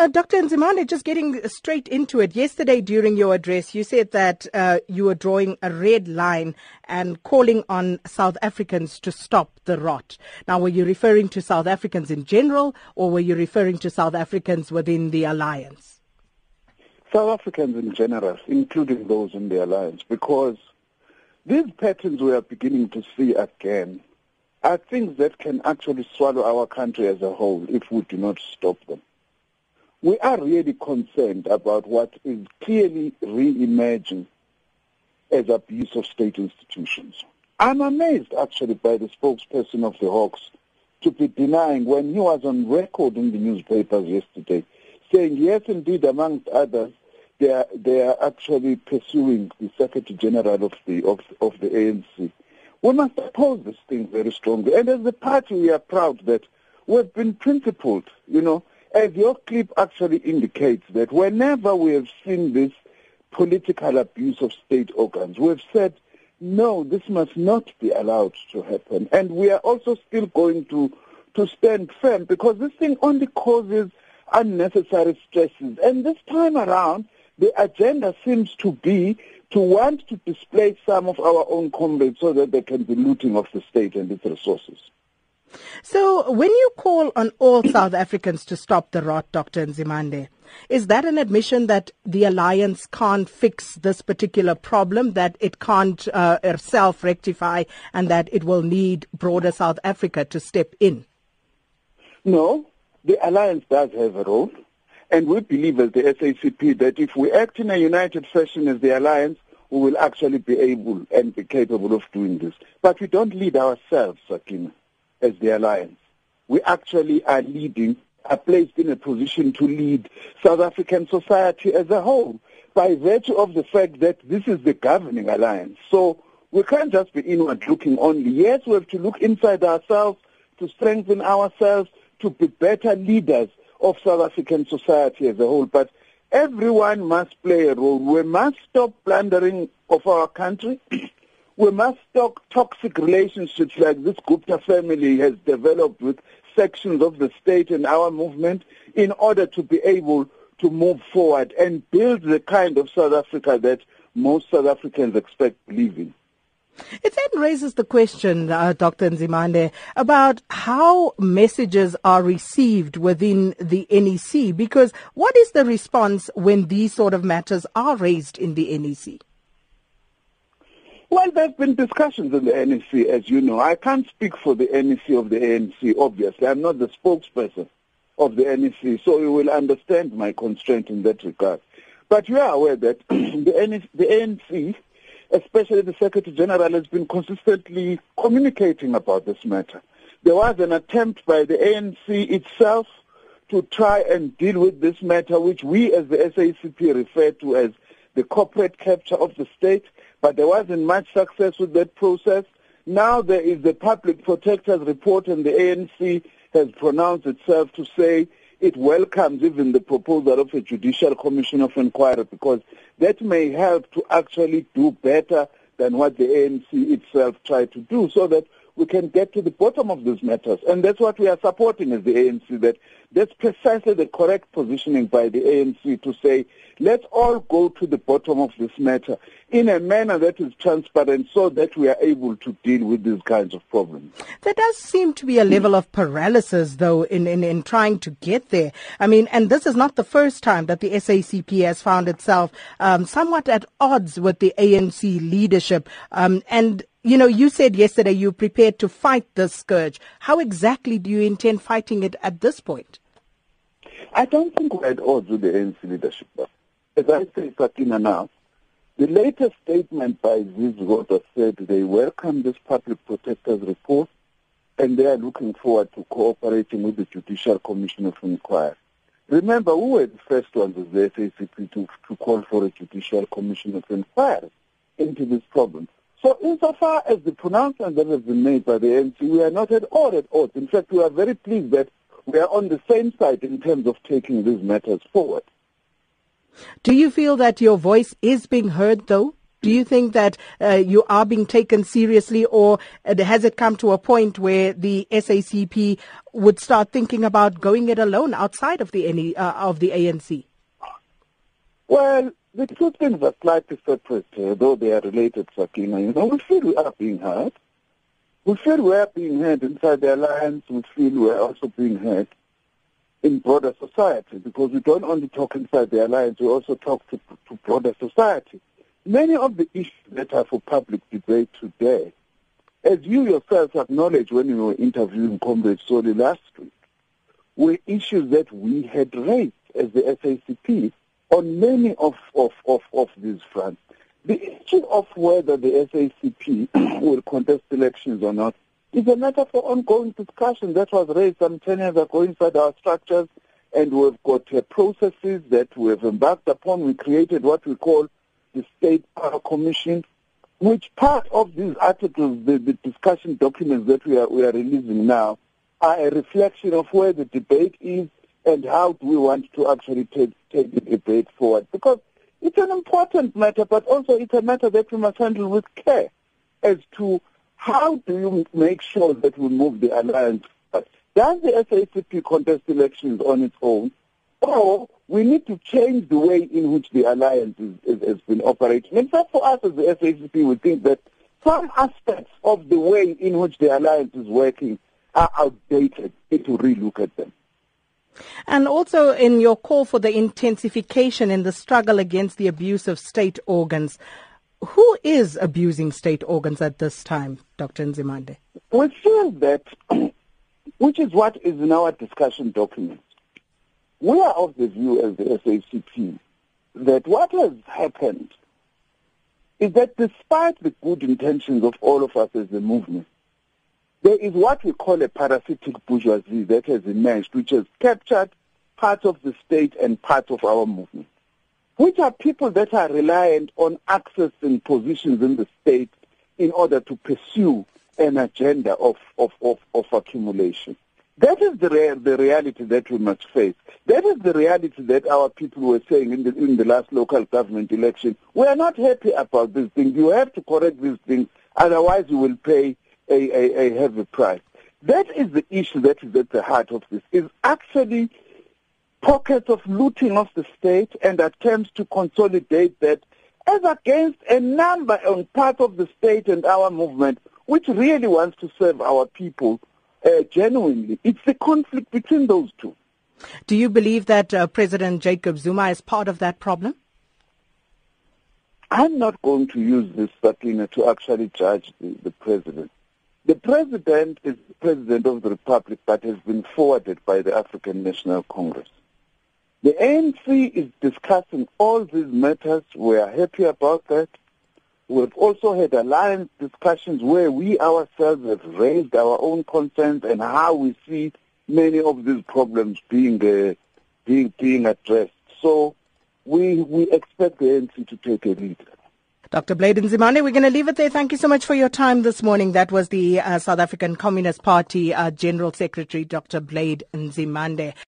uh, Dr. Nzimande, just getting straight into it. Yesterday during your address, you said that uh, you were drawing a red line and calling on South Africans to stop the rot. Now, were you referring to South Africans in general, or were you referring to South Africans within the alliance? South Africans in general, including those in the alliance, because these patterns we are beginning to see again are things that can actually swallow our country as a whole if we do not stop them we are really concerned about what is clearly re-emerging as abuse of state institutions. I'm amazed actually by the spokesperson of the Hawks to be denying when he was on record in the newspapers yesterday saying yes indeed amongst others they are, they are actually pursuing the Secretary General of the of, of the ANC. We must oppose this thing very strongly. And as a party we are proud that we've been principled, you know, as your clip actually indicates that whenever we have seen this political abuse of state organs, we've said, no, this must not be allowed to happen. And we are also still going to, to stand firm because this thing only causes unnecessary stresses. And this time around, the agenda seems to be to want to displace some of our own comrades so that there can be looting of the state and its resources. So when you call on all South Africans to stop the rot, Dr. Nzimande, is that an admission that the alliance can't fix this particular problem, that it can't uh, self rectify, and that it will need broader South Africa to step in? No, the alliance does have a role. And we believe as the SACP that if we act in a united fashion as the alliance, we will actually be able and be capable of doing this. But we don't lead ourselves, Sakina as the alliance. We actually are leading, are placed in a position to lead South African society as a whole by virtue of the fact that this is the governing alliance. So we can't just be inward looking only. Yes, we have to look inside ourselves to strengthen ourselves, to be better leaders of South African society as a whole. But everyone must play a role. We must stop plundering of our country. We must stop toxic relationships like this Gupta family has developed with sections of the state and our movement in order to be able to move forward and build the kind of South Africa that most South Africans expect to live in. It then raises the question, uh, Dr. Nzimande, about how messages are received within the NEC, because what is the response when these sort of matters are raised in the NEC? Well, there have been discussions in the NEC, as you know. I can't speak for the NEC of the ANC, obviously. I'm not the spokesperson of the NEC, so you will understand my constraint in that regard. But you are aware that the, NEC, the ANC, especially the Secretary General, has been consistently communicating about this matter. There was an attempt by the ANC itself to try and deal with this matter, which we as the SACP refer to as the corporate capture of the state but there wasn't much success with that process. Now there is the public protector's report and the ANC has pronounced itself to say it welcomes even the proposal of a judicial commission of inquiry because that may help to actually do better than what the ANC itself tried to do so that we can get to the bottom of these matters. And that's what we are supporting as the ANC, that that's precisely the correct positioning by the ANC to say, let's all go to the bottom of this matter in a manner that is transparent so that we are able to deal with these kinds of problems. There does seem to be a level of paralysis, though, in, in, in trying to get there. I mean, and this is not the first time that the SACP has found itself um, somewhat at odds with the ANC leadership. Um, and you know, you said yesterday you're prepared to fight this scourge. How exactly do you intend fighting it at this point? I don't think we're at odds with the ANC leadership. As I say, Sakina, now, the latest statement by Zizi Kodwa said they welcome this public protector's report and they are looking forward to cooperating with the Judicial Commission of Inquiry. Remember, we were the first ones as the SACP to, to call for a Judicial Commission of Inquiry into this problem. So insofar as the pronouncement that has been made by the ANC, we are not at all at odds. In fact, we are very pleased that we are on the same side in terms of taking these matters forward. Do you feel that your voice is being heard, though? Do you think that uh, you are being taken seriously, or uh, has it come to a point where the SACP would start thinking about going it alone outside of the uh, of the ANC? Well, the two things are slightly separate, uh, though they are related, Sakina. You know, we feel we are being heard. We feel we are being heard inside the alliance. We feel we are also being heard in broader society because we don't only talk inside the alliance, we also talk to, to broader society. Many of the issues that are for public debate today, as you yourself acknowledged when you were interviewing Comrade Solly last week, were issues that we had raised as the SACP on many of, of, of, of these fronts. The issue of whether the SACP will contest elections or not is a matter for ongoing discussion that was raised some 10 years ago inside our structures, and we've got uh, processes that we have embarked upon. We created what we call the State Power Commission, which part of these articles, the, the discussion documents that we are, we are releasing now, are a reflection of where the debate is and how do we want to actually take, take the debate forward. Because it's an important matter, but also it's a matter that we must handle with care as to how do you make sure that we move the alliance Does the SACP contest elections on its own, or we need to change the way in which the alliance is, is, has been operating? In fact, for us as the SACP, we think that some aspects of the way in which the alliance is working are outdated. We need to relook at them. And also in your call for the intensification in the struggle against the abuse of state organs, who is abusing state organs at this time, Dr. Nzimande? We feel that, which is what is in our discussion document, we are of the view as the SACP that what has happened is that despite the good intentions of all of us as a movement, there is what we call a parasitic bourgeoisie that has emerged, which has captured parts of the state and parts of our movement, which are people that are reliant on accessing positions in the state in order to pursue an agenda of, of, of, of accumulation. That is the, the reality that we must face. That is the reality that our people were saying in the, in the last local government election. We are not happy about these things. You have to correct these things, otherwise you will pay a, a, a heavy price. That is the issue that is at the heart of this, is actually pockets of looting of the state and attempts to consolidate that as against a number on part of the state and our movement which really wants to serve our people uh, genuinely. It's the conflict between those two. Do you believe that uh, President Jacob Zuma is part of that problem? I'm not going to use this subpoena to actually judge the, the president. The president is the president of the republic but has been forwarded by the African National Congress. The ANC is discussing all these matters. We are happy about that. We've also had alliance discussions where we ourselves have raised our own concerns and how we see many of these problems being uh, being being addressed. So we we expect the ANC to take a lead. Dr. Blade Nzimande, we're going to leave it there. Thank you so much for your time this morning. That was the uh, South African Communist Party uh, General Secretary, Dr. Blade Nzimande.